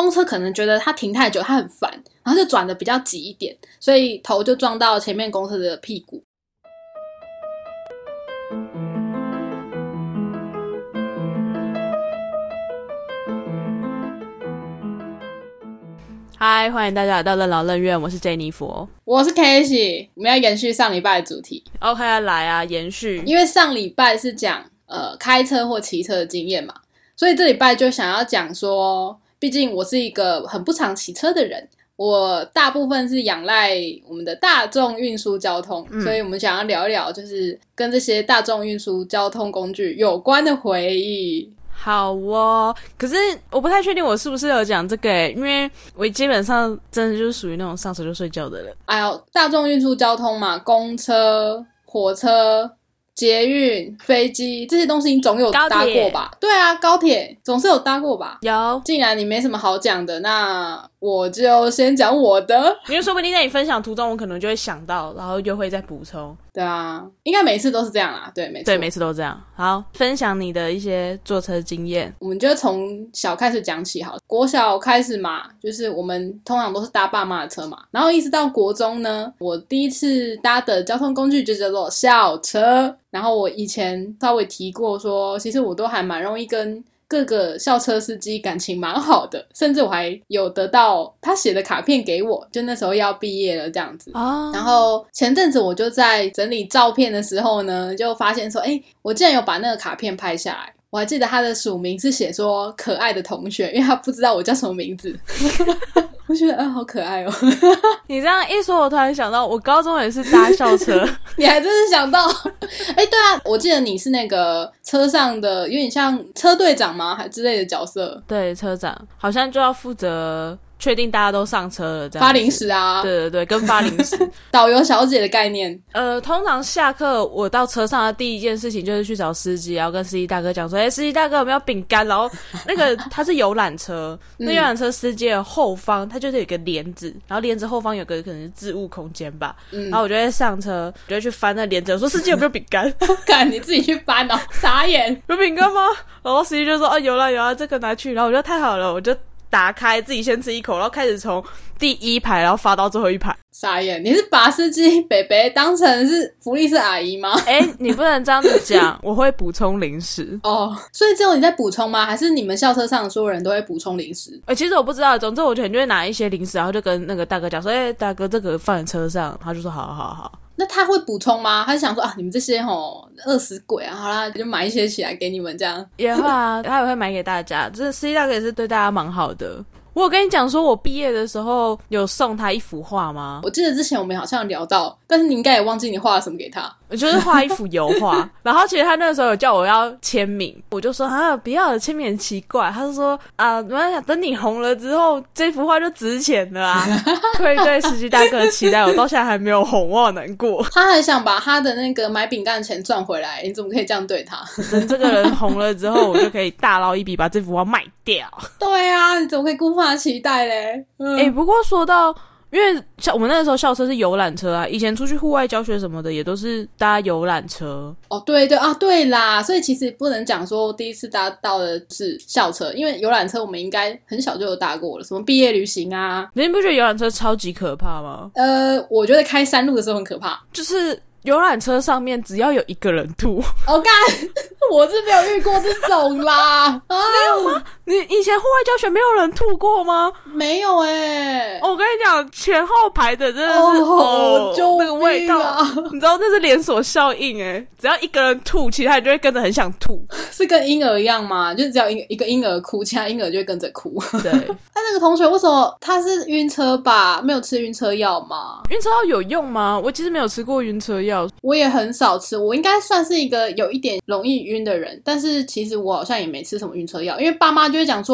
公车可能觉得它停太久，它很烦，然后就转的比较急一点，所以头就撞到前面公车的屁股。嗨，欢迎大家来到任劳任怨，我是 Jennifer。我是 k a s e y 我们要延续上礼拜的主题。OK，啊来啊，延续。因为上礼拜是讲呃开车或骑车的经验嘛，所以这礼拜就想要讲说，毕竟我是一个很不常骑车的人，我大部分是仰赖我们的大众运输交通，嗯所以我们想要聊一聊，就是跟这些大众运输交通工具有关的回忆。好哦，可是我不太确定我是不是有讲这个诶，因为我基本上真的就是属于那种上车就睡觉的人。哎呦，大众运输交通嘛，公车、火车、捷运、飞机这些东西，你总有搭过吧？对啊，高铁总是有搭过吧？有，既然你没什么好讲的，那我就先讲我的。因为说不定在你分享途中，我可能就会想到，然后又会再补充。对啊，应该每次都是这样啦。对，没错。对，每次都这样。好，分享你的一些坐车经验。我们就从小开始讲起好了。国小开始嘛，就是我们通常都是搭爸妈的车嘛，然后一直到国中呢，我第一次搭的交通工具就叫做校车。然后我以前稍微提过说，其实我都还蛮容易跟各个校车司机感情蛮好的，甚至我还有得到他写的卡片给我，就那时候要毕业了这样子。哦然后前阵子我就在整理照片的时候呢，就发现说，哎，我竟然有把那个卡片拍下来。我还记得他的署名是写说“可爱的同学”，因为他不知道我叫什么名字。我觉得，啊、好可爱哦！你这样一说，我突然想到，我高中也是搭校车。你还真是想到，哎，对啊，我记得你是那个车上的，有点像车队长吗？还之类的角色，对，车长好像就要负责确定大家都上车了，这样发零食。啊，对对对，跟发零食。导游小姐的概念。呃，通常下课我到车上的第一件事情就是去找司机，然后跟司机大哥讲说：“哎、司机大哥有没有饼干？”然后 那个他是游览车，那游览车司机的后方它就是有一个帘子，然后帘子后方有个可能是置物空间吧。嗯然后我就会上车，我就会去翻那帘子，我说：“司机有没有饼干？干，你自己去翻哦，傻眼。有饼干吗？”然后司机就说：“哦，有了有了，这个拿去。”然后我就太好了，我就打开自己先吃一口，然后开始从第一排然后发到最后一排。傻眼，你是把司机北北当成是福利社阿姨吗？哎、你不能这样子讲，我会补充零食。哦，所以只有你在补充吗？还是你们校车上的所有人都会补充零食？呃，其实我不知道，总之我可能就会拿一些零食，然后就跟那个大哥讲说：“哎、大哥，这个放在车上。”他就说：“好好好。那他会补充吗？他是想说啊，你们这些吼饿死鬼啊，好啦，就买一些起来给你们这样。”也会啊，他也会买给大家。这司机大哥也是对大家蛮好的。我有跟你讲说，我毕业的时候有送他一幅画吗？我记得之前我们好像有聊到，但是你应该也忘记你画了什么给他。我就是画一幅油画，然后其实他那个时候有叫我要签名，我就说啊，不要签名很奇怪。他就说啊，没关系，等你红了之后，这幅画就值钱了啊。愧 对司机大哥的期待，我到现在还没有红，我好难过。他很想把他的那个买饼干的钱赚回来，你怎么可以这样对他？等这个人红了之后，我就可以大捞一笔把这幅画卖掉。对啊，你怎么可以辜负他期待嘞？嗯，哎、不过说到，因为像我们那个时候校车是游览车啊，以前出去户外教学什么的也都是搭游览车。哦，对对啊，对啦，所以其实不能讲说第一次搭到的是校车，因为游览车我们应该很小就有搭过了，什么毕业旅行啊，你不觉得游览车超级可怕吗？呃，我觉得开山路的时候很可怕。就是游览车上面只要有一个人吐，我、干，我是没有遇过这种啦，啊，没有吗？你以前户外教学没有人吐过吗？没有哎、哦我跟你讲，前后排的真的是哦哦，救那个味道，你知道那是连锁效应哎，只要一个人吐，其他人就会跟着很想吐。是跟婴儿一样吗？就是只要一个一个婴儿哭，其他婴儿就会跟着哭。对，那那个同学为什么他是晕车吧？没有吃晕车药吗？晕车药有用吗？我其实没有吃过晕车药，我也很少吃，我应该算是一个有一点容易晕的人，但是其实我好像也没吃什么晕车药，因为爸妈就会讲说，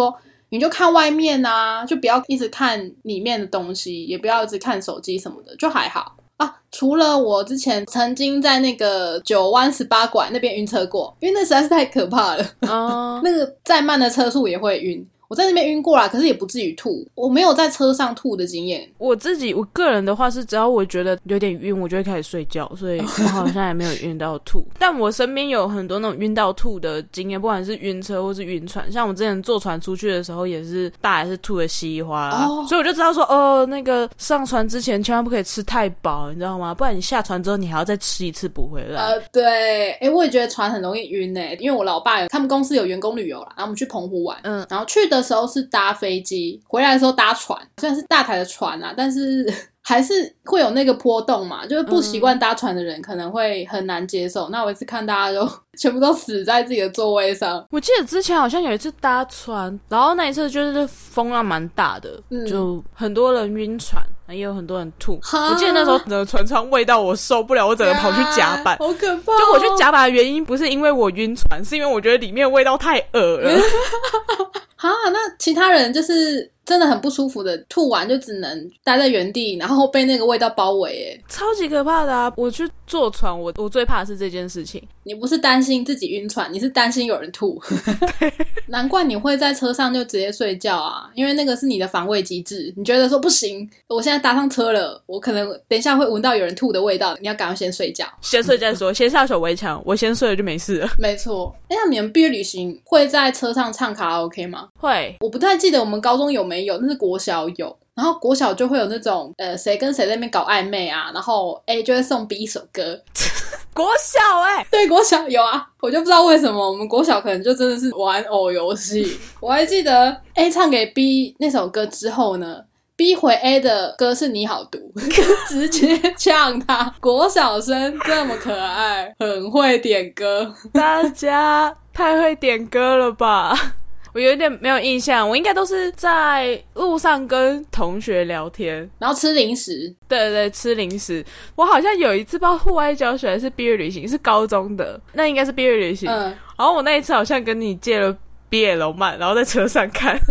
你就看外面啊，就不要一直看里面的东西，也不要一直看手机什么的，就还好啊。除了我之前曾经在那个九弯十八拐那边晕车过，因为那实在是太可怕了，嗯，那个再慢的车速也会晕。我在那边晕过啦，可是也不至于吐，我没有在车上吐的经验。我自己我个人的话是，只要我觉得有点晕，我就会开始睡觉，所以我好像也没有晕到吐。但我身边有很多那种晕到吐的经验，不管是晕车或是晕船。像我之前坐船出去的时候，也是大还是吐的稀里哗啦，所以我就知道说，哦，那个上船之前千万不可以吃太饱，你知道吗？不然你下船之后，你还要再吃一次补回来。呃，对，哎，我也觉得船很容易晕呢，因为我老爸他们公司有员工旅游啦，然后我们去澎湖玩，嗯，然后去的时候是搭飞机，回来的时候搭船，虽然是大台的船啊，但是 还是会有那个波动嘛，就是不习惯搭船的人可能会很难接受。那我一次看大家都全部都死在自己的座位上。我记得之前好像有一次搭船，然后那一次就是风浪蛮大的，就很多人晕船。也有很多人吐，我记得那时候的船舱味道我受不了，我整个跑去甲板，好可怕！就我去甲板的原因不是因为我晕船，是因为我觉得里面味道太恶了。好，那其他人就是真的很不舒服的，吐完就只能待在原地，然后被那个味道包围，哎，超级可怕的啊！我去坐船，我我最怕的是这件事情。你不是担心自己晕船，你是担心有人吐。难怪你会在车上就直接睡觉啊，因为那个是你的防卫机制。你觉得说不行，我现在搭上车了，我可能等一下会闻到有人吐的味道，你要赶快先睡觉，先睡再说，先下手为强。我先睡了就没事了。没错。哎，那你们毕业旅行会在车上唱卡拉 OK 吗？会。我不太记得我们高中有没有，那是国小有。然后国小就会有那种呃，谁跟谁在那边搞暧昧啊，然后 A 就会送 B 一首歌。国小哎，对，国小有啊，我就不知道为什么我们国小可能就真的是玩偶游戏。我还记得 A 唱给 B 那首歌之后呢，B 回 A 的歌是你好毒，直接呛他。国小生这么可爱，很会点歌，大家太会点歌了吧？我有点没有印象，我应该都是在路上跟同学聊天，然后吃零食。对对对，吃零食。我好像有一次，不知道户外教学还是毕业旅行，是高中的，那应该是毕业旅行。嗯。然后我那一次好像跟你借了毕业楼漫，然后在车上看。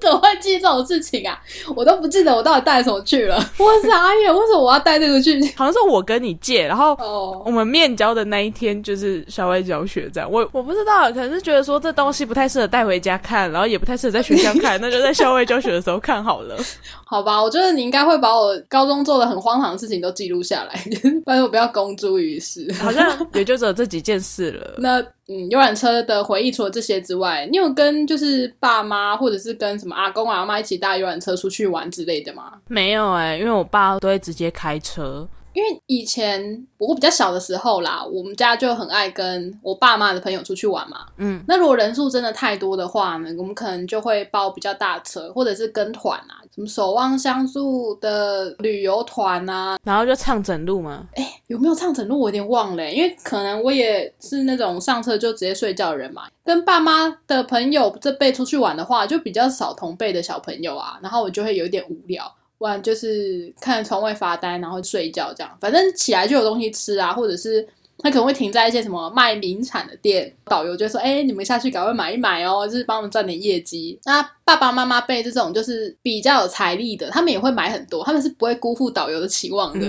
怎么会记这种事情啊？我都不记得我到底带什么去了。我傻眼，为什么我要带这个去？好像是我跟你借，然后我们面交的那一天就是校外教学这样。我我不知道，可能是觉得说这东西不太适合带回家看，然后也不太适合在学校看，那就在校外教学的时候看好了。好吧，我觉得你应该会把我高中做的很荒唐的事情都记录下来，不然我不要公诸于世。好像也就只有这几件事了。那。嗯，游览车的回忆除了这些之外，你有跟就是爸妈或者是跟什么阿公阿妈一起搭游览车出去玩之类的吗？没有哎，因为我爸都会直接开车。因为以前我比较小的时候啦，我们家就很爱跟我爸妈的朋友出去玩嘛。嗯，那如果人数真的太多的话呢，我们可能就会包比较大车，或者是跟团啊，什么守望相助的旅游团啊，然后就唱整路嘛。哎，有没有唱整路？我有点忘了，因为可能我也是那种上车就直接睡觉的人嘛。跟爸妈的朋友这辈出去玩的话，就比较少同辈的小朋友啊，然后我就会有点无聊。不然就是看窗外发呆，然后睡觉这样。反正起来就有东西吃啊，或者是他可能会停在一些什么卖名产的店，导游就说：“哎，你们下去赶快买一买哦，就是帮我们赚点业绩。”那爸爸妈妈辈这种就是比较有财力的，他们也会买很多，他们是不会辜负导游的期望的，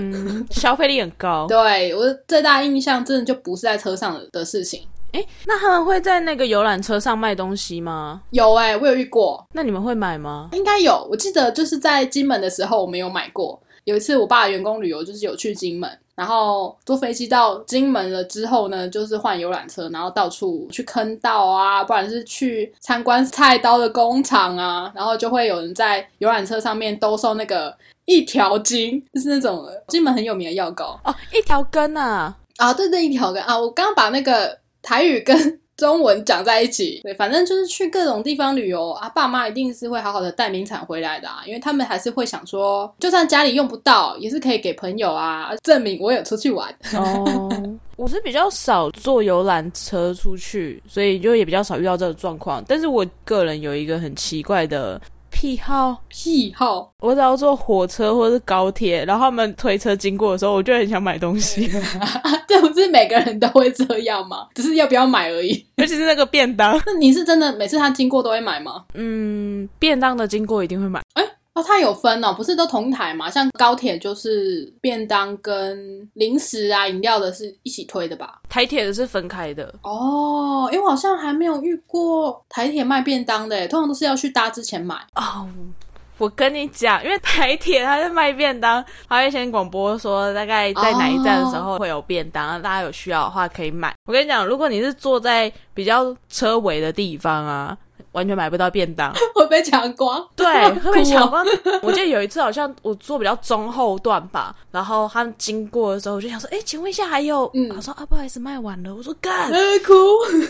消费力很高。对我最大印象真的就不是在车上的事情。哎，那他们会在那个游览车上卖东西吗？有哎，我有遇过。那你们会买吗？应该有，我记得就是在金门的时候，我没有买过。有一次我爸员工旅游，就是有去金门，然后坐飞机到金门了之后呢，就是换游览车，然后到处去坑道啊，不然是去参观菜刀的工厂啊，然后就会有人在游览车上面兜售那个一条筋，就是那种金门很有名的药膏哦，一条根啊啊，对对，一条根啊，我刚刚把那个。台语跟中文讲在一起，对，反正就是去各种地方旅游啊，爸妈一定是会好好的带名产回来的啊，因为他们还是会想说，就算家里用不到，也是可以给朋友啊，证明我有出去玩。哦，我是比较少坐游览车出去，所以就也比较少遇到这个状况。但是我个人有一个很奇怪的。癖好癖好，我只要坐火车或者是高铁，然后他们推车经过的时候，我就很想买东西。这不是每个人都会这样吗？只是要不要买而已。尤其是那个便当，那你是真的每次他经过都会买吗？嗯，便当的经过一定会买。哎，哦，它有分哦，不是都同一台嘛？像高铁就是便当跟零食啊、饮料的是一起推的吧？台铁的是分开的。哦，因为我好像还没有遇过台铁卖便当的，通常都是要去搭之前买。哦，我跟你讲，因为台铁它是卖便当，它会先广播说大概在哪一站的时候会有便当，大家有需要的话可以买。我跟你讲，如果你是坐在比较车尾的地方啊。完全买不到便当，会被抢光。对，会被抢光。我记得有一次，好像我坐比较中后段吧，然后他们经过的时候，我就想说：“哎，请问一下，还有？”嗯，他说：“啊，不好意思，卖完了。”我说：“干，哭。”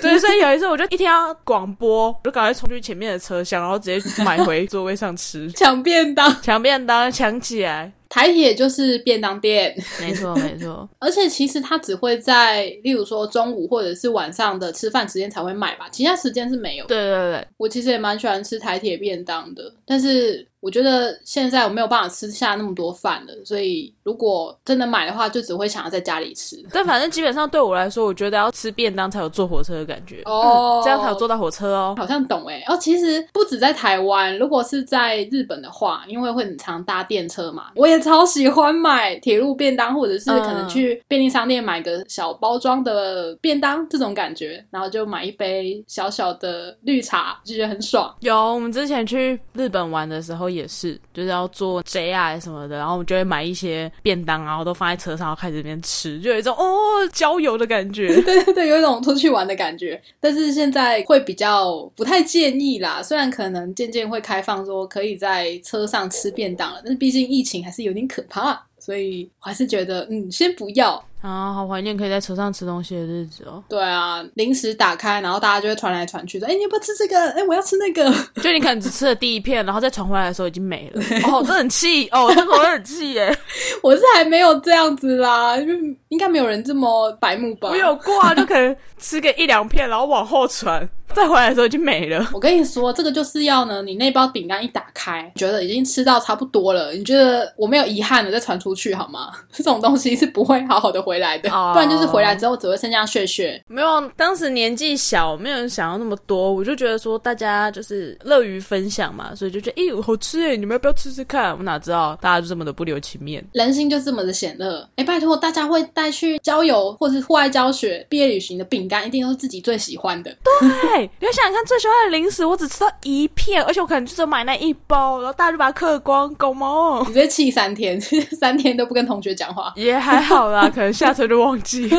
对，所以有一次，我就一听到广播，我就赶快冲去前面的车厢，然后直接买回座位上吃，抢便当，抢便当，抢起来。台铁就是便当店，没错 没错。而且其实它只会在，例如说中午或者是晚上的吃饭时间才会卖吧，其他时间是没有。对对对，我其实也蛮喜欢吃台铁便当的，但是。我觉得现在我没有办法吃下那么多饭了，所以如果真的买的话，就只会想要在家里吃。但反正基本上对我来说，我觉得要吃便当才有坐火车的感觉哦，这样才有坐到火车哦。好像懂哎。哦，其实不止在台湾，如果是在日本的话，因为会很常搭电车嘛，我也超喜欢买铁路便当，或者是可能去便利商店买个小包装的便当这种感觉，然后就买一杯小小的绿茶，就觉得很爽。有，我们之前去日本玩的时候。也是，就是要做 JR 什么的，然后我们就会买一些便当，然后都放在车上，然后开始这边吃，就有一种哦郊游的感觉。对对对，有一种出去玩的感觉。但是现在会比较不太建议啦，虽然可能渐渐会开放说可以在车上吃便当了，但是毕竟疫情还是有点可怕，所以我还是觉得嗯，先不要。啊，好怀念可以在车上吃东西的日子哦。对啊，零食打开，然后大家就会传来传去，说：“哎，你要不要吃这个？哎，我要吃那个。”就你可能只吃了第一片，然后再传回来的时候已经没了。哦，这很气哦，这个我很气耶。我是还没有这样子啦，因为应该没有人这么白目吧？我有过啊，就可能吃个一两片，然后往后传。再回来的时候就没了。我跟你说，这个就是要呢，你那包饼干一打开，觉得已经吃到差不多了，你觉得我没有遗憾了再传出去好吗？这种东西是不会好好的回来的，不然就是回来之后只会剩下血血。没有，当时年纪小，没有人想要那么多，我就觉得说大家就是乐于分享嘛，所以就觉得哎，好吃哎，你们要不要吃吃看？我哪知道大家就这么的不留情面，人心就这么的险恶。哎，拜托大家会带去郊游或者是户外教学、毕业旅行的饼干，一定都是自己最喜欢的。对。你要想想看，最喜欢的零食，我只吃到一片，而且我可能就只买那一包，然后大家就把它嗑光，狗毛！你直接气三天，三天都不跟同学讲话，也还好啦，可能下车就忘记，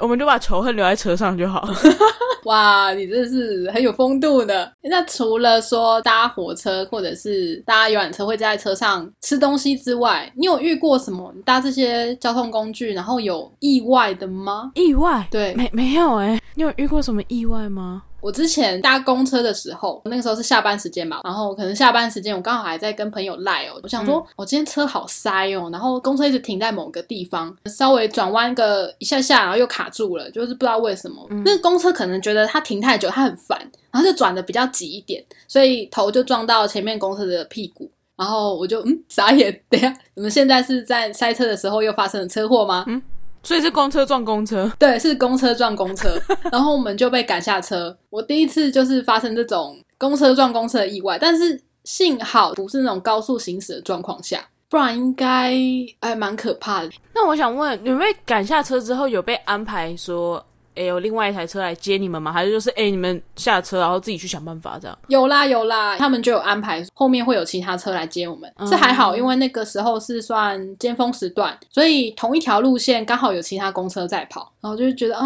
我们就把仇恨留在车上就好。哇，你真的是很有风度的。那除了说搭火车或者是搭游览车会在车上吃东西之外，你有遇过什么搭这些交通工具然后有意外的吗？意外？对，没没有哎，你有遇过什么意外吗？我之前搭公车的时候，那个时候是下班时间嘛，然后可能下班时间我刚好还在跟朋友赖哦，我想说我今天车好塞哦，然后公车一直停在某个地方，稍微转弯个一下下，然后又卡住了，就是不知道为什么。那个公车可能觉得它停太久，它很烦，然后就转的比较急一点，所以头就撞到前面公车的屁股，然后我就嗯傻眼，等下你们现在是在塞车的时候又发生了车祸吗？嗯。所以是公车撞公车，对，是公车撞公车，然后我们就被赶下车。我第一次就是发生这种公车撞公车的意外，但是幸好不是那种高速行驶的状况下，不然应该还蛮可怕的。那我想问，你们被赶下车之后有被安排说？哎，有另外一台车来接你们吗？还是就是哎，你们下车然后自己去想办法这样？有啦有啦，他们就有安排后面会有其他车来接我们。这还好，因为那个时候是算尖峰时段，所以同一条路线刚好有其他公车在跑，然后就觉得啊，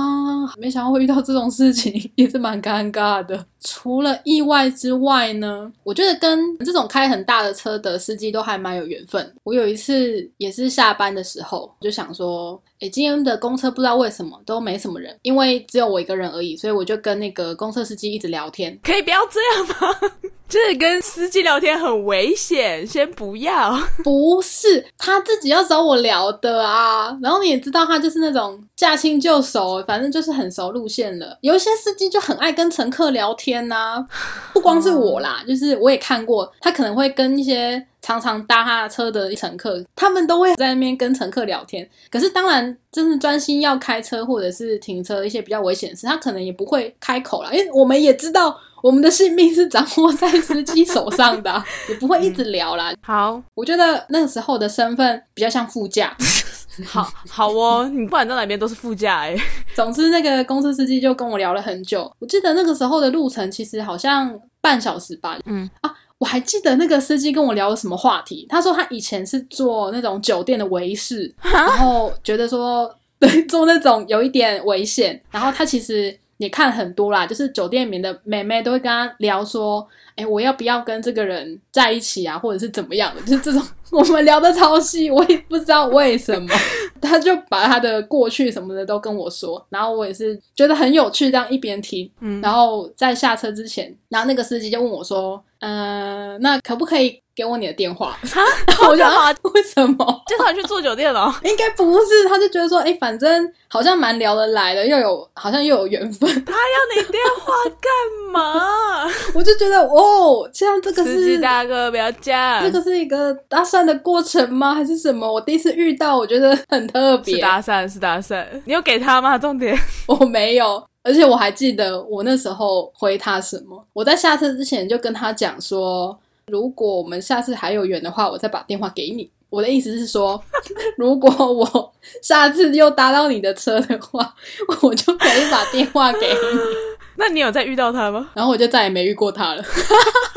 没想到会遇到这种事情，也是蛮尴尬的。除了意外之外呢，我觉得跟这种开很大的车的司机都还蛮有缘分。我有一次也是下班的时候，就想说。哎今天的公车不知道为什么都没什么人，因为为只有我一个人而已，所以我就跟那个公车司机一直聊天。可以不要这样吗？就是跟司机聊天很危险，先不要。不是他自己要找我聊的啊。然后你也知道，他就是那种驾轻就熟，反正就是很熟路线了。有一些司机就很爱跟乘客聊天呐，不光是我啦，就是我也看过，他可能会跟一些。常常搭他的车的乘客，他们都会在那边跟乘客聊天。可是当然，真的专心要开车或者是停车一些比较危险的事，他可能也不会开口啦，因为我们也知道。我们的性命是掌握在司机手上的啊，也不会一直聊啦。好我觉得那个时候的身份比较像副驾。好好哦，你不管到哪边都是副驾哎。总之，那个公司司机就跟我聊了很久。我记得那个时候的路程其实好像半小时吧。嗯啊，我还记得那个司机跟我聊了什么话题。他说他以前是做那种酒店的维士，然后觉得说对做那种有一点危险。然后他其实也看很多啦，就是酒店里面的妹妹都会跟他聊说，哎，我要不要跟这个人在一起啊，或者是怎么样的，就是这种。我们聊的超细，我也不知道为什么，他就把他的过去什么的都跟我说，然后我也是觉得很有趣，这样一边听，嗯然后在下车之前，然后那个司机就问我说，嗯、那可不可以给我你的电话？我就啊为什么？就他去住酒店了。应该不是，他就觉得说，哎、反正好像蛮聊得来的，又有好像又有缘分，他要你电话干嘛？我就觉得哦，这样这个司机是大哥不要这样，这个是一个搭讪的过程吗？还是什么？我第一次遇到，我觉得很特是别。搭讪是搭讪，你有给他吗？重点我没有，而且我还记得我那时候回他什么。我在下车之前就跟他讲说，如果我们下次还有缘的话，我再把电话给你。我的意思是说，如果我下次又搭到你的车的话，我就可以把电话给你。那你有再遇到他吗？然后我就再也没遇过他了。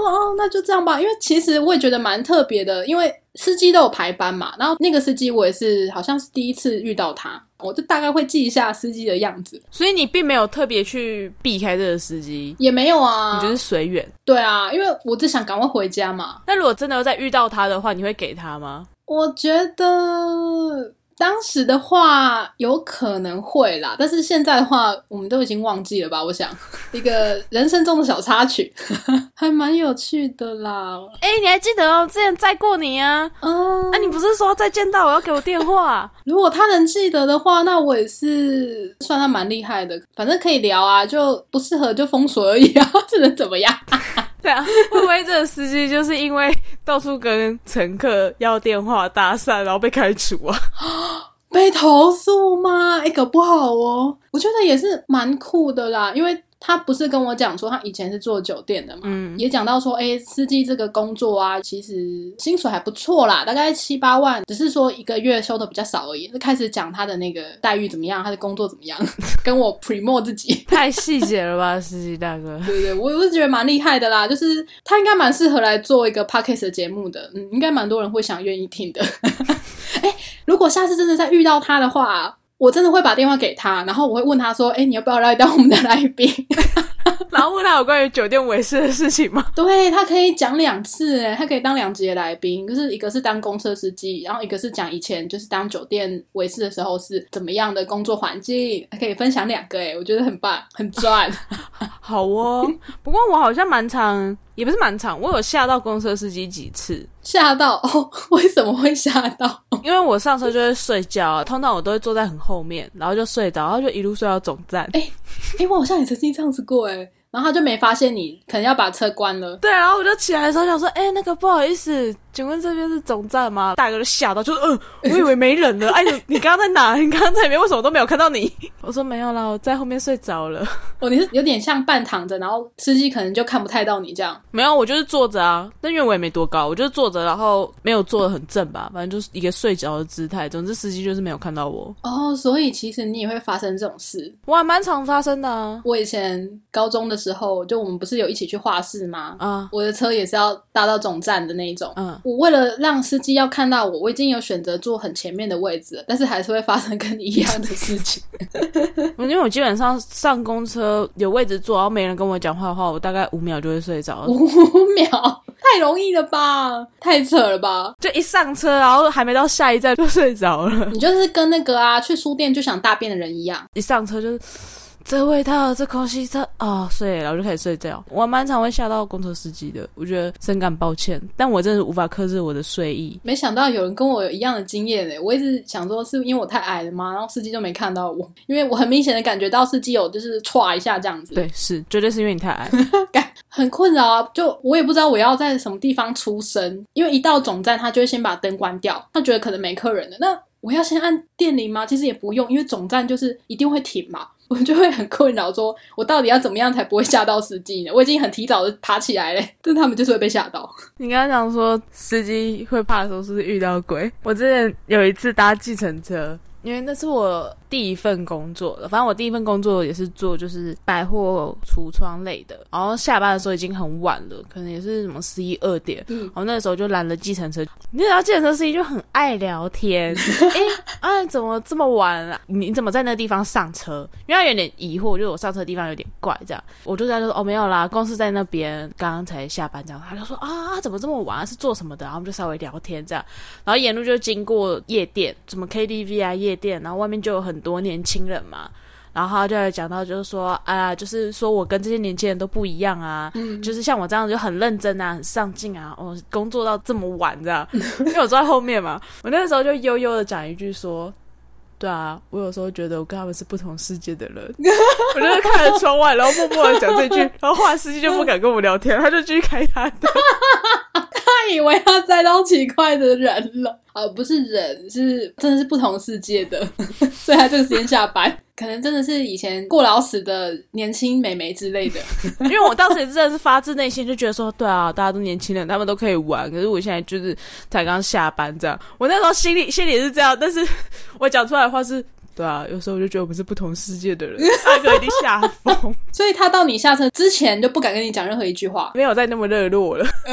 哦，那就这样吧。因为其实我也觉得蛮特别的，因为司机都有排班嘛。然后那个司机我也是，好像是第一次遇到他，我就大概会记一下司机的样子。所以你并没有特别去避开这个司机，也没有啊，你就是随缘。对啊，因为我只想赶快回家嘛。那如果真的要再遇到他的话，你会给他吗？我觉得当时的话有可能会啦，但是现在的话，我们都已经忘记了吧？我想 一个人生中的小插曲，还蛮有趣的啦。哎、你还记得哦？之前载过你啊？啊，那、你不是说再见到我要给我电话？如果他能记得的话，那我也是算他蛮厉害的。反正可以聊啊，就不适合就封锁而已啊，这能怎么样？对啊，会不会这个司机就是因为到处跟乘客要电话搭讪，然后被开除啊？被投诉吗？哎、搞不好哦。我觉得也是蛮酷的啦，因为他不是跟我讲说他以前是做酒店的嘛，嗯也讲到说，哎、司机这个工作啊，其实薪水还不错啦，大概七八万，只是说一个月收的比较少而已。就开始讲他的那个待遇怎么样，他的工作怎么样，跟我 promote 自己。太细节了吧，司机大哥。对对，我我是觉得蛮厉害的啦，就是他应该蛮适合来做一个 podcast 的节目的，嗯，应该蛮多人会想愿意听的。哎，如果下次真的再遇到他的话，我真的会把电话给他，然后我会问他说，哎，你要不要来当我们的来宾？然后问他有关于酒店维事的事情吗？对他可以讲两次，哎，他可以当两节来宾，就是一个是当公车司机，然后一个是讲以前就是当酒店维士的时候是怎么样的工作环境，还可以分享两个，哎，我觉得很棒，很赚。好哦，不过我好像蛮常，也不是蛮长，我有吓到公车司机几次，吓到哦，为什么会吓到？因为我上车就会睡觉啊，通常我都会坐在很后面，然后就睡着，然后就一路睡到总站。哎、我好像也曾经这样子过哎，然后他就没发现你，可能要把车关了。对，然后我就起来的时候想说，哎、那个不好意思，请问这边是总站吗？大哥就吓到，就是嗯、我以为没人了。哎，你你刚刚在哪？你刚刚在里面，为什么都没有看到你？我说没有啦，我在后面睡着了。哦，你是有点像半躺着，然后司机可能就看不太到你这样。没有，我就是坐着啊，但因为我也没多高，我就是坐着，然后没有坐的很正吧，反正就是一个睡着的姿态。总之，司机就是没有看到我，哦，所以其实你也会发生这种事。我还蛮常发生的啊。我以前高中的时候，就我们不是有一起去画室吗？啊，我的车也是要搭到总站的那一种。嗯，我为了让司机要看到我，我已经有选择坐很前面的位置，但是还是会发生跟你一样的事情。因为我基本上上公车有位置坐，然后没人跟我讲话的话，我大概五秒就会睡着。五秒太容易了吧？太扯了吧？就一上车，然后还没到下一站就睡着了。你就是跟那个啊，去书店就想大便的人一样。一上车就是这味道，这空气，这啊、睡了，然后就开始睡觉。我蛮常会吓到公车司机的，我觉得深感抱歉，但我真的无法克制我的睡意。没想到有人跟我有一样的经验诶，我一直想说是因为我太矮了吗？然后司机就没看到我，因为我很明显的感觉到司机有就是歘一下这样子，对，是绝对是因为你太矮。感很困扰啊。就我也不知道我要在什么地方出声，因为一到总站他就会先把灯关掉，他觉得可能没客人了，那我要先按电铃吗？其实也不用，因为总站就是一定会停嘛。我就会很困扰，说我到底要怎么样才不会吓到司机呢？我已经很提早的爬起来嘞，但他们就是会被吓到。你刚刚讲说司机会怕的时候，是不是遇到鬼？我之前有一次搭计程车。因为那是我第一份工作了，反正我第一份工作也是做就是百货橱窗类的，然后下班的时候已经很晚了，可能也是什么十一二点，然后那个时候就拦了计程车，你知道计程车司机就很爱聊天，哎哎怎么这么晚啊？你怎么在那个地方上车？因为他有点疑惑，就是我上车的地方有点怪，这样我就在说哦没有啦，公司在那边，刚刚才下班这样，他就说啊怎么这么晚？啊是做什么的？然后我们就稍微聊天这样，然后沿路就经过夜店，什么 KTV 啊夜。店，然后外面就有很多年轻人嘛，然后他就讲到，就是说，啊，就是说我跟这些年轻人都不一样啊，嗯，就是像我这样就很认真啊，很上进啊，我工作到这么晚这样，因为我坐在后面嘛，我那个时候就悠悠的讲一句说，对啊，我有时候觉得我跟他们是不同世界的人，我就是看着窗外，然后默默的讲这句，然后后来司机就不敢跟我聊天，他就继续开他的。他以为他载到奇怪的人了，呃不是人，是真的是不同世界的，所以他这个时间下班，可能真的是以前过劳死的年轻美眉之类的。因为我当时也真的是发自内心就觉得说，对啊，大家都年轻人，他们都可以玩，可是我现在就是才刚下班这样，我那时候心里心里是这样，但是 我讲出来的话是。对啊，有时候我就觉得我们是不同世界的人，大哥一定吓疯。所以他到你下车之前就不敢跟你讲任何一句话，没有再那么热络了。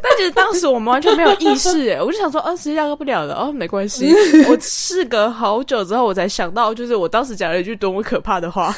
但其实当时我们完全没有意识，哎，我就想说，啊，时间大哥不了了，哦，没关系。我事隔好久之后，我才想到，就是我当时讲了一句多么可怕的话，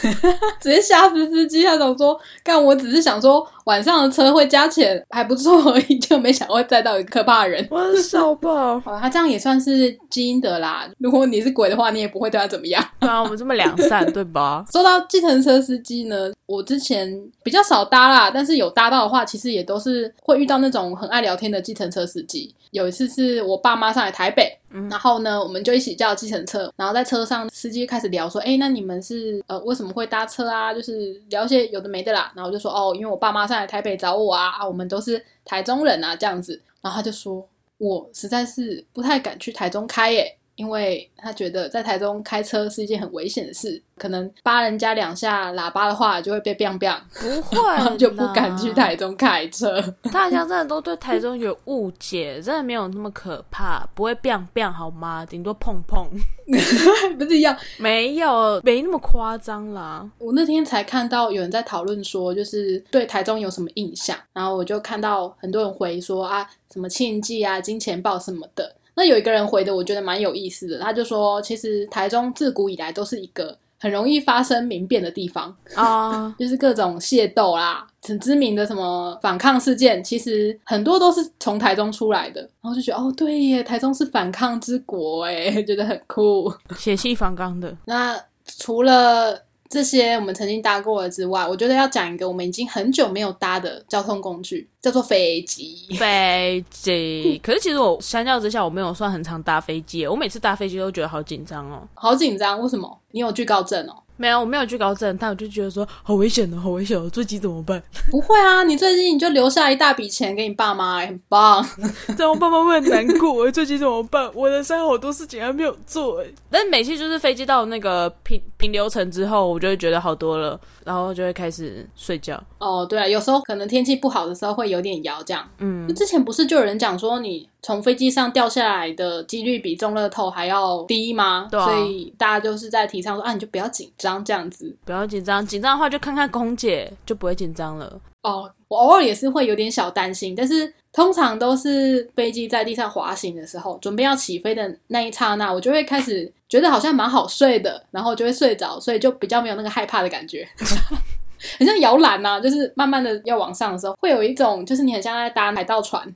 直接吓死司机。他想说，干，我只是想说。晚上的车会加钱，还不错而已，就没想过载到一个可怕的人。我笑爆！好，他这样也算是基因的啦。如果你是鬼的话，你也不会对他怎么样。对啊，我们这么良善，对吧？说到计程车司机呢，我之前比较少搭啦，但是有搭到的话，其实也都是会遇到那种很爱聊天的计程车司机。有一次是我爸妈上来台北。然后呢，我们就一起叫计程车，然后在车上，司机开始聊说：“哎，那你们是呃为什么会搭车啊？就是聊些有的没的啦。”然后就说：“哦，因为我爸妈上来台北找我啊，啊，我们都是台中人啊，这样子。”然后他就说：“我实在是不太敢去台中开耶。”因为他觉得在台中开车是一件很危险的事，可能扒人家两下喇叭的话就会被 biang biang，不会，就不敢去台中开车。大家真的都对台中有误解，真的没有那么可怕，不会 biang biang 好吗？顶多碰碰，不是一样？没有，没那么夸张啦。我那天才看到有人在讨论说，就是对台中有什么印象，然后我就看到很多人回说啊，什么庆记啊、金钱豹什么的。那有一个人回的，我觉得蛮有意思的。他就说，其实台中自古以来都是一个很容易发生民变的地方啊，就是各种械斗啦，很知名的什么反抗事件，其实很多都是从台中出来的。然后就觉得，哦，对耶，台中是反抗之国，哎，觉得很酷，血气方刚的。那除了。这些我们曾经搭过的之外，我觉得要讲一个我们已经很久没有搭的交通工具，叫做飞机。飞机，可是其实我相较之下，我没有算很常搭飞机。我每次搭飞机都觉得好紧张哦，好紧张，为什么？你有惧高症哦？没有，我没有惧高症，但我就觉得说好危险哦，好危险哦，坠机怎么办？不会啊，你最近你就留下一大笔钱给你爸妈，很棒。这样我爸妈会很难过，坠机怎么办？我的山好多事情还没有做哎。但每次就是飞机到那个平平流层之后，我就会觉得好多了，然后就会开始睡觉。哦，对啊，有时候可能天气不好的时候会有点摇，这样。嗯，之前不是就有人讲说你。从飞机上掉下来的几率比中乐透还要低吗？对，所以大家就是在提倡说啊，你就不要紧张这样子，不要紧张，紧张的话就看看空姐，就不会紧张了。哦，我偶尔也是会有点小担心，但是通常都是飞机在地上滑行的时候，准备要起飞的那一刹那，我就会开始觉得好像蛮好睡的，然后就会睡着，所以就比较没有那个害怕的感觉，很像摇篮呐，就是慢慢的要往上的时候，会有一种就是你很像在搭海盗船。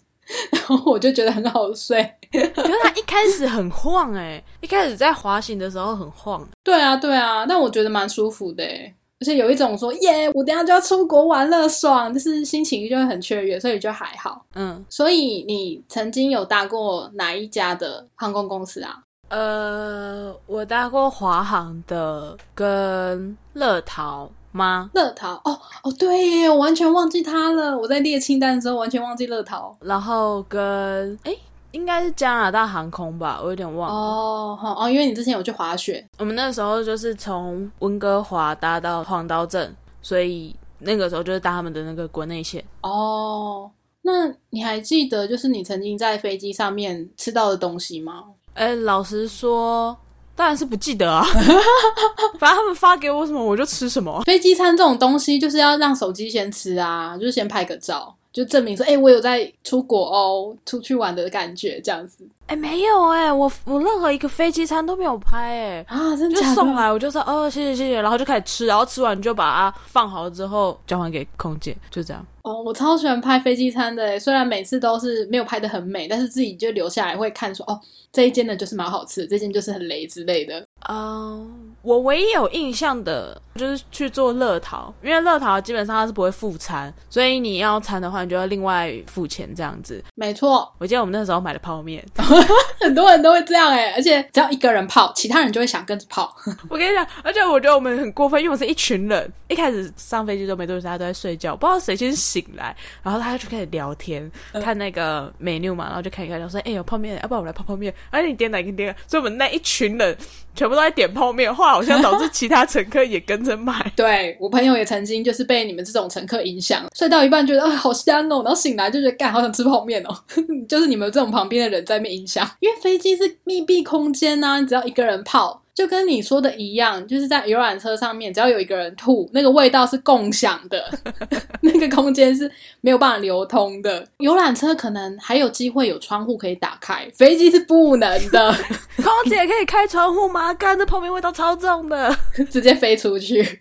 然后我就觉得很好睡，可是它一开始很晃哎，一开始在滑行的时候很晃。对啊，对啊，但我觉得蛮舒服的而且有一种说耶，我等下就要出国玩了，爽，就是心情就会很雀跃，所以就还好。嗯，所以你曾经有搭过哪一家的航空公司啊？呃，我搭过华航的跟乐桃。吗？乐桃哦哦，对耶，我完全忘记他了。我在列清单的时候完全忘记乐桃。然后跟哎应该是加拿大航空吧，我有点忘了。哦，好哦，因为你之前有去滑雪，我们那时候就是从温哥华搭到黄刀镇，所以那个时候就是搭他们的那个国内线。哦，那你还记得就是你曾经在飞机上面吃到的东西吗？哎，老实说，当然是不记得啊。反正他们发给我什么，我就吃什么。飞机餐这种东西就是要让手机先吃啊，就是先拍个照，就证明说，哎、我有在出国哦，出去玩的感觉这样子哎，没有哎，我我任何一个飞机餐都没有拍哎。啊，真的就？送来，我就说哦，谢谢谢谢，然后就开始吃，然后吃完就把它放好之后交还给空姐，就这样。哦，我超喜欢拍飞机餐的，虽然每次都是没有拍的很美，但是自己就留下来会看说，哦，这一间的就是蛮好吃，这间就是很雷之类的。嗯，我唯一有印象的就是去做乐淘，因为乐淘基本上它是不会付餐，所以你要餐的话，你就要另外付钱这样子。没错，我记得我们那时候买的泡面，很多人都会这样欸，而且只要一个人泡，其他人就会想跟着泡。我跟你讲，而且我觉得我们很过分，因为我是一群人，一开始上飞机都没多久，大家都在睡觉，不知道谁先醒来，然后大家就开始聊天，看那个 menu 嘛，然后就看一看，就说：“哎、有泡面，要不然我来泡泡面。”而且你点哪个点所以我们那一群人全部都在点泡面，后来好像导致其他乘客也跟着买。对我朋友也曾经就是被你们这种乘客影响，睡到一半觉得啊、好香哦，然后醒来就觉得干好想吃泡面哦，就是你们这种旁边的人在那边影响。因为飞机是密闭空间呐、你只要一个人泡。就跟你说的一样，就是在游览车上面，只要有一个人吐，那个味道是共享的，那个空间是没有办法流通的。游览车可能还有机会有窗户可以打开，飞机是不能的，空姐可以开窗户吗？干，这泡面味道超重的。直接飞出去。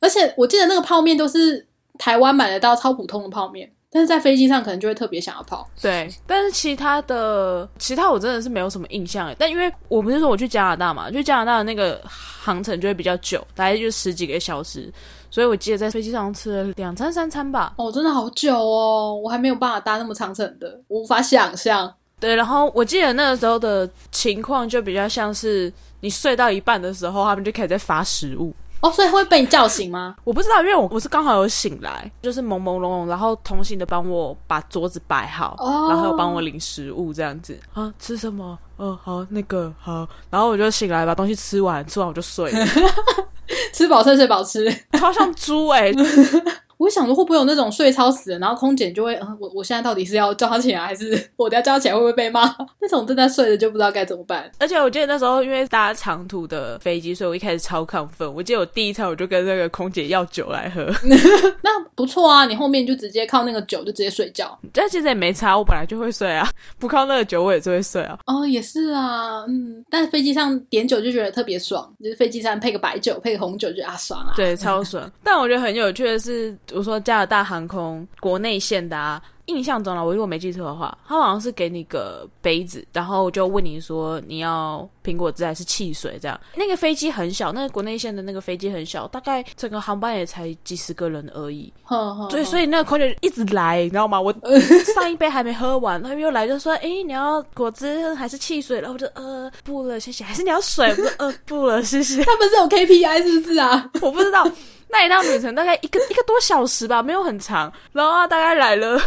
而且我记得那个泡面都是台湾买得到超普通的泡面，但是在飞机上可能就会特别想要跑。对，但是其他的，其他我真的是没有什么印象诶。但因为我不是说我去加拿大嘛，去加拿大的那个航程就会比较久，大概就十几个小时，所以我记得在飞机上吃了两餐三餐吧。哦，真的好久哦，我还没有办法搭那么长程的，无法想象。对，然后我记得那个时候的情况就比较像是你睡到一半的时候，他们就开始在发食物。哦，所以会被你叫醒吗？我不知道，因为我我是刚好有醒来，就是朦朦胧胧，然后同行的帮我把桌子摆好，哦然后帮我领食物这样子啊，吃什么？嗯、好，那个好，然后我就醒来把东西吃完，吃完我就睡了，吃饱睡，睡饱吃。超像猪哎、我想说会不会有那种睡超死的，然后空姐就会，嗯，我我现在到底是要叫他起来，还是我等下叫他起来会不会被骂？那种正在睡的就不知道该怎么办。而且我记得那时候因为搭长途的飞机，所以我一开始超亢奋。我记得我第一餐我就跟那个空姐要酒来喝，那不错啊，你后面就直接靠那个酒就直接睡觉。但其实也没差，我本来就会睡啊，不靠那个酒我也就会睡啊。哦，也是啊，嗯，但是飞机上点酒就觉得特别爽，就是飞机上配个白酒，配个红酒，就啊爽啊。对，超爽。但我觉得很有趣的是，我说加拿大航空国内线的啊，印象中了，我如果没记错的话，他好像是给你个杯子，然后就问你说你要苹果汁还是汽水这样。那个飞机很小，那个国内线的那个飞机很小，大概整个航班也才几十个人而已。呵呵，对，所以那个空姐一直来，你知道吗？我 上一杯还没喝完，他又来就说：“诶，你要果汁还是汽水？”然后我就呃不了，谢谢。还是你要水？我说呃不了，谢谢。他们是有 KPI 是不是啊？我不知道，那一趟旅程大概一个一个多小时吧，没有很长。然后大概来了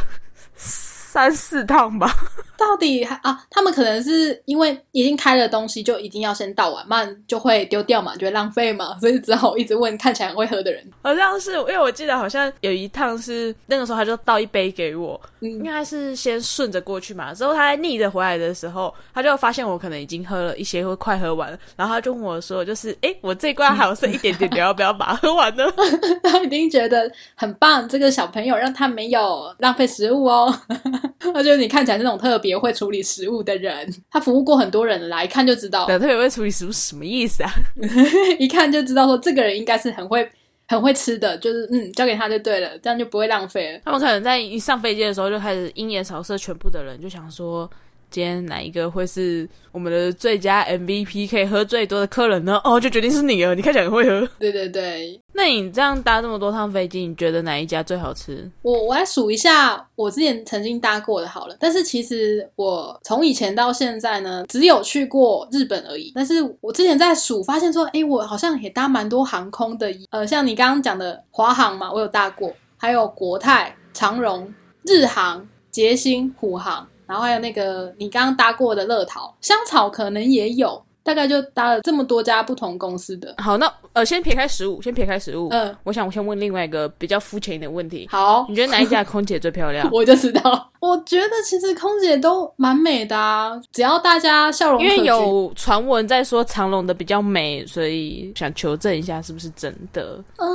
三四趟吧。到底还啊？他们可能是因为已经开了东西，就一定要先倒完，不然就会丢掉嘛，就会浪费嘛，所以只好一直问看起来很会喝的人。好像是，因为我记得好像有一趟是那个时候他就倒一杯给我，嗯应该是先顺着过去嘛，之后他在逆着回来的时候，他就发现我可能已经喝了一些，会快喝完了，然后他就问我说，就是诶，我这一罐还有剩一点点，你要不要把它喝完呢？他一定觉得很棒，这个小朋友让他没有浪费食物哦。他觉得你看起来是那种特别会处理食物的人，他服务过很多人了啦，一看就知道，对，特别会处理食物什么意思啊？一看就知道说这个人应该是很会很会吃的，就是嗯，交给他就对了，这样就不会浪费了。他们可能在一上飞机的时候就开始鹰眼扫射全部的人，就想说今天哪一个会是我们的最佳 MVP，可以喝最多的客人呢？哦，就决定是你了，你看起来很会喝。对对对，那你这样搭这么多趟飞机，你觉得哪一家最好吃？我我来数一下我之前曾经搭过的好了，但是其实我从以前到现在呢，只有去过日本而已。但是我之前在数，发现说，哎，我好像也搭蛮多航空的，呃，像你刚刚讲的华航嘛，我有搭过，还有国泰、长荣、日航、捷星、虎航。然后还有那个你刚刚搭过的乐桃香草，可能也有。大概就搭了这么多家不同公司的。好，那呃，先撇开食物，先撇开食物。嗯，我想我先问另外一个比较肤浅一点的问题。好，你觉得哪一家空姐最漂亮？我就知道，我觉得其实空姐都蛮美的啊，只要大家笑容。因为有传闻在说长隆的比较美，所以想求证一下是不是真的。嗯，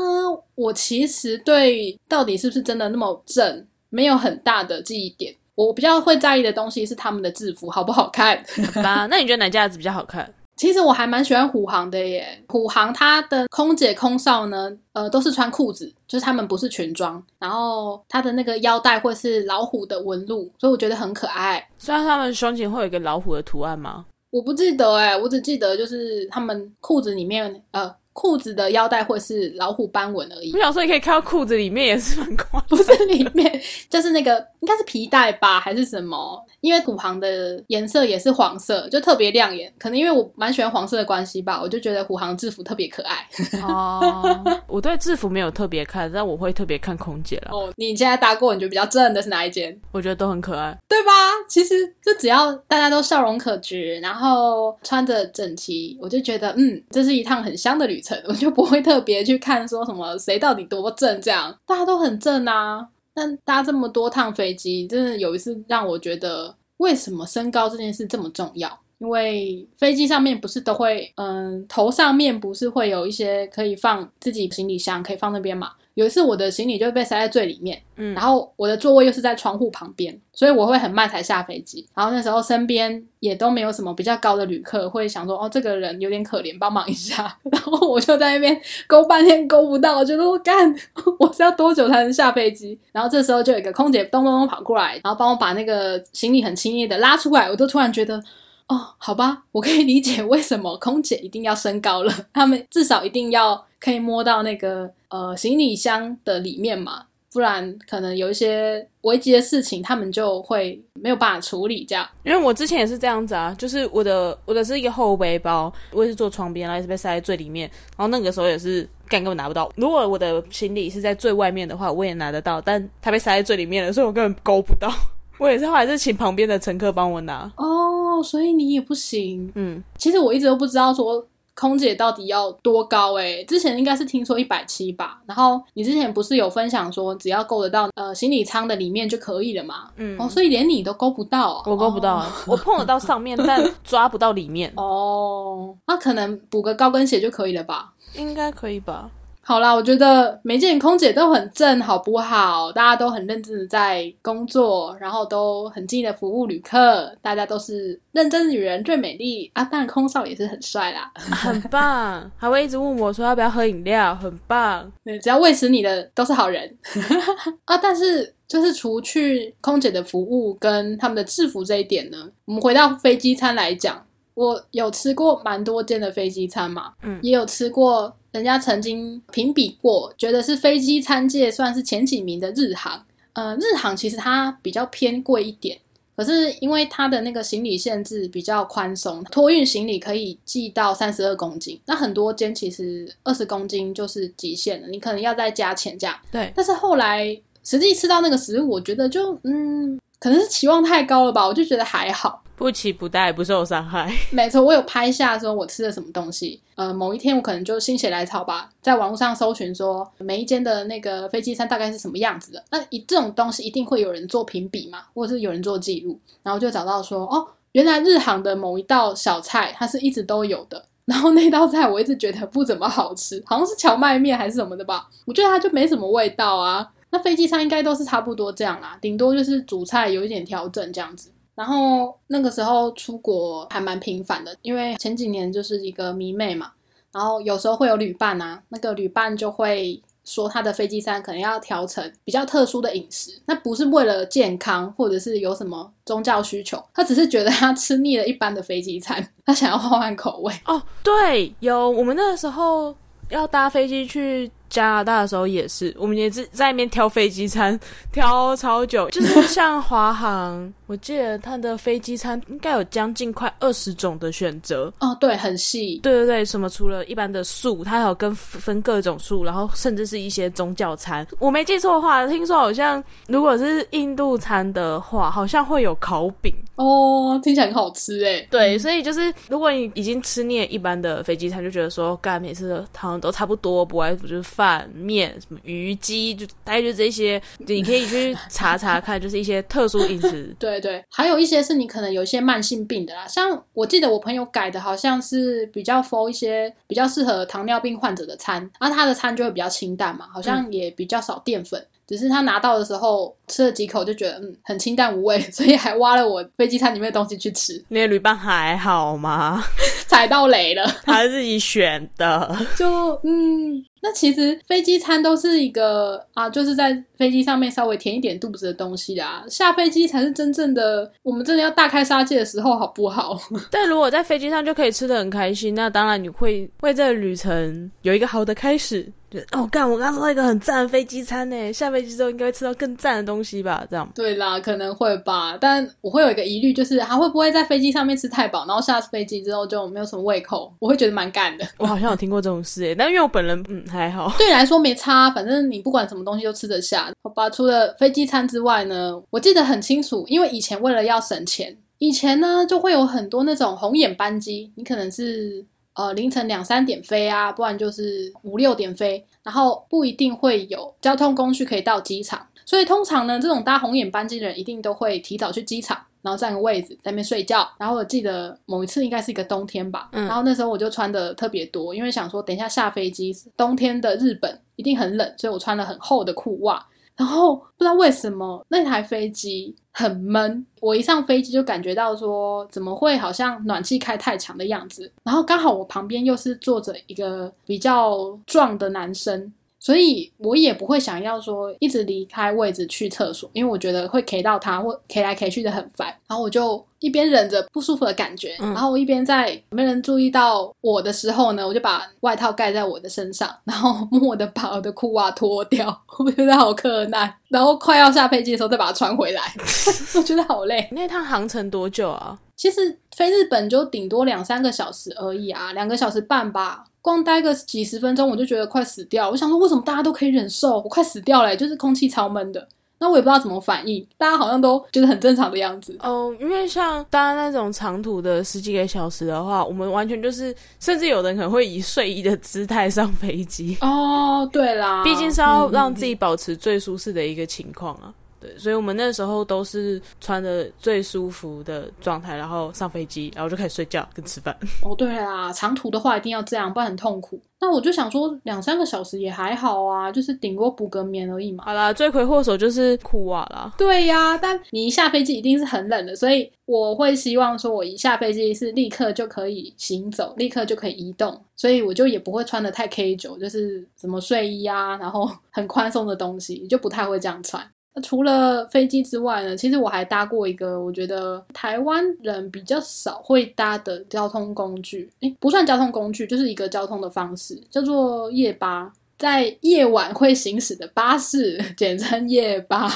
我其实对到底是不是真的那么正，没有很大的记忆点。我比较会在意的东西是他们的制服好不好看。好吧，那你觉得哪家子比较好看？其实我还蛮喜欢虎航的耶。虎航它的空姐空少呢，呃，都是穿裤子，就是他们不是裙装，然后它的那个腰带会是老虎的纹路，所以我觉得很可爱。虽然他们胸前会有一个老虎的图案吗？我不记得哎，我只记得就是他们裤子里面呃。裤子的腰带会是老虎斑纹而已。我想说，你可以看到裤子里面也是蛮宽，不是里面，就是那个应该是皮带吧，还是什么？因为虎航的颜色也是黄色，就特别亮眼。可能因为我蛮喜欢黄色的关系吧，我就觉得虎航制服特别可爱。哦，我对制服没有特别看，但我会特别看空姐了。哦，你现在搭过，你觉得比较正的是哪一间？我觉得都很可爱，对吧？其实就只要大家都笑容可掬，然后穿着整齐，我就觉得嗯，这是一趟很香的旅程，我就不会特别去看说什么谁到底多正，这样大家都很正啊。但搭这么多趟飞机，真的有一次让我觉得，为什么身高这件事这么重要？因为飞机上面不是都会，嗯，头上面不是会有一些可以放自己行李箱，可以放那边嘛？有一次我的行李就被塞在最里面，嗯，然后我的座位又是在窗户旁边，所以我会很慢才下飞机。然后那时候身边也都没有什么比较高的旅客，会想说哦，这个人有点可怜，帮忙一下。然后我就在那边勾半天勾不到，我觉得我干，我是要多久才能下飞机？然后这时候就有一个空姐咚咚咚跑过来，然后帮我把那个行李很轻易的拉出来，我就突然觉得。哦，好吧，我可以理解为什么空姐一定要升高了，他们至少一定要可以摸到那个呃行李箱的里面嘛，不然可能有一些危机的事情，他们就会没有办法处理这样。因为我之前也是这样子啊，就是我的我的是一个后背包，我也是坐窗边，然后也是被塞在最里面，然后那个时候也是根本拿不到。如果我的行李是在最外面的话，我也拿得到，但它被塞在最里面了，所以我根本勾不到。我也是，后来是请旁边的乘客帮我拿。哦，所以你也不行。嗯，其实我一直都不知道说空姐到底要多高哎，之前应该是听说一百七吧。然后你之前不是有分享说只要够得到呃行李舱的里面就可以了嘛？嗯。哦，所以连你都够不到。我够不到，我碰得到上面，但抓不到里面。哦，那可能补个高跟鞋就可以了吧？应该可以吧。好啦，我觉得每件空姐都很正，好不好？大家都很认真的在工作，然后都很尽力的服务旅客，大家都是认真的女人最美丽啊！当然空少也是很帅啦，很棒，还会一直问我说要不要喝饮料，很棒。对，只要喂食你的都是好人 啊！但是就是除去空姐的服务跟他们的制服这一点呢，我们回到飞机餐来讲，我有吃过蛮多间的飞机餐嘛，嗯，也有吃过。人家曾经评比过，觉得是飞机餐界算是前几名的日航。呃，日航其实它比较偏贵一点，可是因为它的那个行李限制比较宽松，托运行李可以寄到三十二公斤。那很多间其实二十公斤就是极限了，你可能要再加钱这样。对。但是后来实际吃到那个食物，我觉得就嗯，可能是期望太高了吧，我就觉得还好。不期不待，不受伤害。没错，我有拍下说我吃了什么东西。呃，某一天我可能就心血来潮吧，在网络上搜寻说每一间的那个飞机餐大概是什么样子的。那一这种东西一定会有人做评比嘛，或者是有人做记录，然后就找到说哦，原来日航的某一道小菜它是一直都有的。然后那道菜我一直觉得不怎么好吃，好像是荞麦面还是什么的吧。我觉得它就没什么味道啊。那飞机餐应该都是差不多这样啦，顶多就是主菜有一点调整这样子。然后那个时候出国还蛮频繁的，因为前几年就是一个迷妹嘛，然后有时候会有旅伴啊，那个旅伴就会说他的飞机餐可能要调成比较特殊的饮食，那不是为了健康或者是有什么宗教需求，他只是觉得他吃腻了一般的飞机餐，他想要换换口味。哦，对，有我们那个时候要搭飞机去。加拿大的时候也是，我们也是在那边挑飞机餐，挑超久。就是像华航，我记得它的飞机餐应该有将近快二十种的选择。哦，对，很细。对对对，什么除了一般的素，它还有跟分各种素，然后甚至是一些宗教餐。我没记错的话，听说好像如果是印度餐的话，好像会有烤饼。哦，听起来很好吃哎。对，所以就是如果你已经吃腻了一般的飞机餐，就觉得说，干每次好像都差不多，不外乎就是饭、面、什么鱼、鸡，就大概就这些。你可以去查查看，就是一些特殊饮食。对对，还有一些是你可能有一些慢性病的啦，像我记得我朋友改的好像是比较 for 一些比较适合糖尿病患者的餐，然后他的餐就会比较清淡嘛，好像也比较少淀粉。只是他拿到的时候吃了几口就觉得嗯很清淡无味，所以还挖了我飞机餐里面的东西去吃。那个旅伴还好吗？踩到雷了，他自己选的。就嗯，那其实飞机餐都是一个啊，就是在飞机上面稍微填一点肚子的东西啊。下飞机才是真正的，我们真的要大开杀戒的时候，好不好？但如果在飞机上就可以吃的很开心，那当然你会为这旅程有一个好的开始。哦，干！我刚吃到一个很赞的飞机餐呢，下飞机之后应该会吃到更赞的东西吧？这样对啦，可能会吧。但我会有一个疑虑，就是他会不会在飞机上面吃太饱，然后下飞机之后就没有什么胃口？我会觉得蛮干的。我好像有听过这种事诶，但因为我本人嗯还好，对你来说没差，反正你不管什么东西都吃得下。好吧，除了飞机餐之外呢，我记得很清楚，因为以前为了要省钱，以前呢就会有很多那种红眼班机，你可能是。呃，凌晨两三点飞啊，不然就是五六点飞，然后不一定会有交通工具可以到机场，所以通常呢，这种搭红眼班机的人一定都会提早去机场，然后占个位置在那边睡觉。然后我记得某一次应该是一个冬天吧，然后那时候我就穿的特别多，因为想说等一下下飞机，冬天的日本一定很冷，所以我穿了很厚的裤袜。然后不知道为什么那台飞机很闷，我一上飞机就感觉到说怎么会好像暖气开太强的样子。然后刚好我旁边又是坐着一个比较壮的男生。所以我也不会想要说一直离开位置去厕所，因为我觉得会 K 到他或 K 来 K 去的很烦。然后我就一边忍着不舒服的感觉，然后我一边在没人注意到我的时候呢，我就把外套盖在我的身上，然后默默的把我的裤袜脱掉。我觉得好困难，然后快要下飞机的时候再把它穿回来，我觉得好累。那趟航程多久啊？其实飞日本就顶多两三个小时而已啊，两个小时半吧。光待个几十分钟，我就觉得快死掉。我想说，为什么大家都可以忍受？我快死掉了，就是空气超闷的。那我也不知道怎么反应，大家好像都觉得很正常的样子。哦，因为像搭那种长途的十几个小时的话，我们完全就是，甚至有人可能会以睡衣的姿态上飞机。哦，对啦，毕竟是要让自己保持最舒适的一个情况啊。所以，我们那时候都是穿着最舒服的状态，然后上飞机，然后就开始睡觉跟吃饭。哦，对啦，长途的话一定要这样，不然很痛苦。那我就想说，两三个小时也还好啊，就是顶多补个眠而已嘛。好啦，罪魁祸首就是裤袜啦。对呀，但你一下飞机一定是很冷的，所以我会希望说，我一下飞机是立刻就可以行走，立刻就可以移动，所以我就也不会穿的太 K 九，就是什么睡衣啊，然后很宽松的东西，就不太会这样穿。除了飞机之外呢，其实我还搭过一个我觉得台湾人比较少会搭的交通工具，诶，不算交通工具，就是一个交通的方式，叫做夜巴，在夜晚会行驶的巴士，简称夜巴。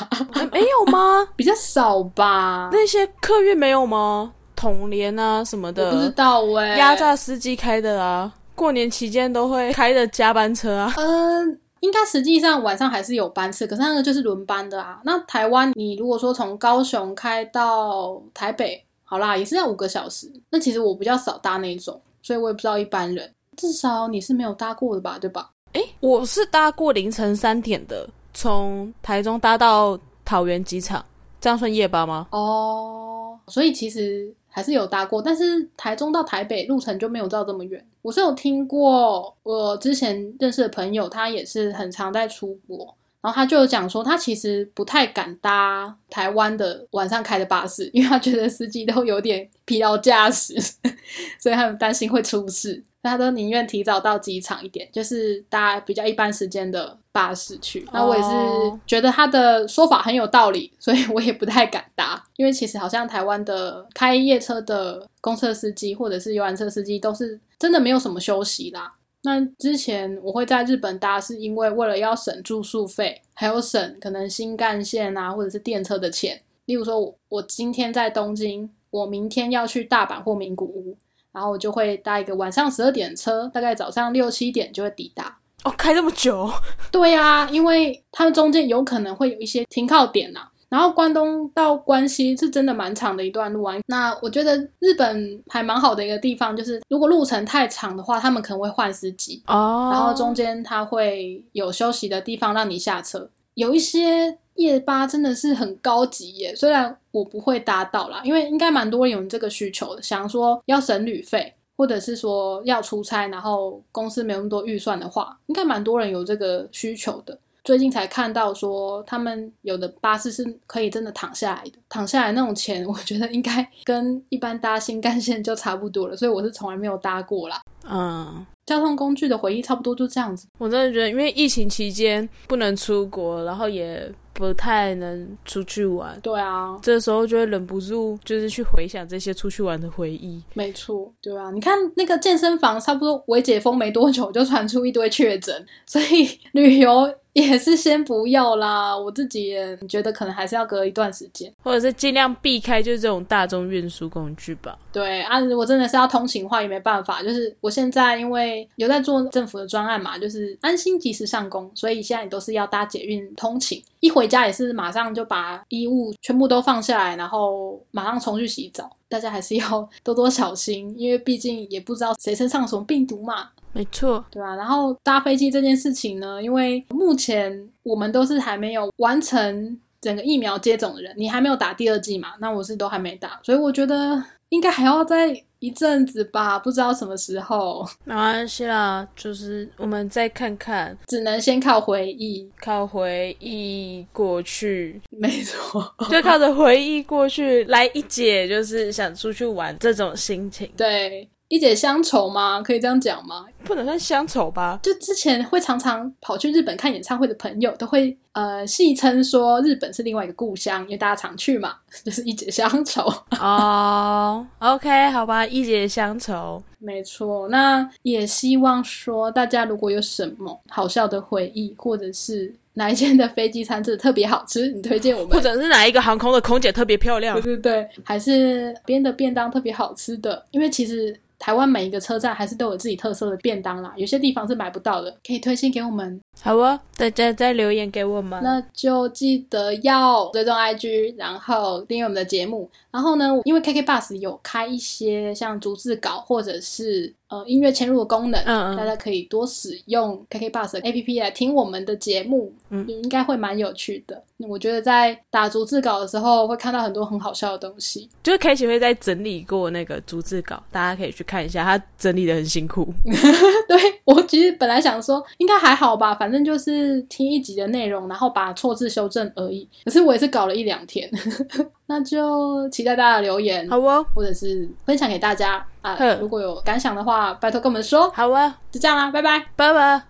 没有吗？比较少吧？那些客运没有吗？统联啊什么的，不知道哎。压榨司机开的啊，过年期间都会开的加班车啊。嗯。应该实际上晚上还是有班次，可是那个就是轮班的啊。那台湾你如果说从高雄开到台北，好啦，也是要五个小时。那其实我比较少搭那种，所以我也不知道一般人。至少你是没有搭过的吧，对吧？诶，我是搭过凌晨三点的，从台中搭到桃园机场，这样算夜班吗？哦，所以其实。还是有搭过，但是台中到台北路程就没有到这么远。我是有听过，我之前认识的朋友，他也是很常在出国，然后他就有讲说，他其实不太敢搭台湾的晚上开的巴士，因为他觉得司机都有点疲劳驾驶，所以他很担心会出事。他都宁愿提早到机场一点，就是搭比较一般时间的巴士去。那我也是觉得他的说法很有道理，所以我也不太敢搭。因为其实好像台湾的开夜车的公车司机或者是游览车司机都是真的没有什么休息啦。那之前我会在日本搭，是因为为了要省住宿费，还有省可能新干线啊或者是电车的钱。例如说，我我今天在东京，我明天要去大阪或名古屋，然后我就会搭一个晚上十二点的车，大概早上六七点就会抵达。哦，开这么久？对呀、因为它们中间有可能会有一些停靠点呐、然后关东到关西是真的蛮长的一段路啊。那我觉得日本还蛮好的一个地方，就是如果路程太长的话，他们可能会换司机，哦，然后中间它会有休息的地方让你下车。有一些夜巴真的是很高级耶，虽然我不会搭到啦，因为应该蛮多人有这个需求的，想说要省旅费，或者是说要出差，然后公司没那么多预算的话，应该蛮多人有这个需求的。最近才看到说，他们有的巴士是可以真的躺下来的，躺下来那种钱，我觉得应该跟一般搭新干线就差不多了，所以我是从来没有搭过啦。嗯，交通工具的回忆差不多就这样子。我真的觉得，因为疫情期间不能出国，然后也不太能出去玩，对啊，这时候就会忍不住就是去回想这些出去玩的回忆。没错，对啊，你看那个健身房，差不多微解封没多久就传出一堆确诊，所以旅游也是先不要啦。我自己也觉得可能还是要隔一段时间。或者是尽量避开就是这种大众运输工具吧。对啊，如果真的是要通勤的话，也没办法。就是我现在因为有在做政府的专案嘛，就是安心及时上工，所以现在都是要搭捷运通勤。一回家也是马上就把衣物全部都放下来，然后马上冲去洗澡。大家还是要多多小心，因为毕竟也不知道谁身上有什么病毒嘛。没错，对啊，然后搭飞机这件事情呢，因为目前我们都是还没有完成整个疫苗接种的人，你还没有打第二剂嘛？那我是都还没打，所以我觉得应该还要再一阵子吧，不知道什么时候，没关系啦，就是我们再看看，只能先靠回忆。靠回忆过去，没错，就靠着回忆过去来一解，就是想出去玩这种心情，对，一解乡愁吗？可以这样讲吗？不能算乡愁吧？就之前会常常跑去日本看演唱会的朋友，都会呃戏称说日本是另外一个故乡，因为大家常去嘛，就是一解乡愁。哦、o k 好吧，一解乡愁。没错，那也希望说大家如果有什么好笑的回忆，或者是哪一间的飞机餐真的特别好吃，你推荐我们，或者是哪一个航空的空姐特别漂亮对，对对，还是边的便当特别好吃的，因为其实台湾每一个车站还是都有自己特色的便当啦，有些地方是买不到的，可以推荐给我们。好啊，大家再留言给我们。那就记得要追踪 IG，然后订阅我们的节目。然后呢，因为 KK Bus 有开一些像逐字稿或者是呃音乐嵌入的功能，嗯嗯大家可以多使用 KK Bus 的 APP 来听我们的节目，嗯应该会蛮有趣的。我觉得在打逐字稿的时候，会看到很多很好笑的东西。就是 K 姐会在整理过那个逐字稿，大家可以去看一下，她整理的很辛苦。对我其实本来想说应该还好吧，反正就是听一集的内容，然后把错字修正而已。可是我也是搞了一两天，那就期待大家的留言，好哦，或者是分享给大家啊。如果有感想的话，拜托跟我们说。好啊，就这样啦，拜拜。拜拜。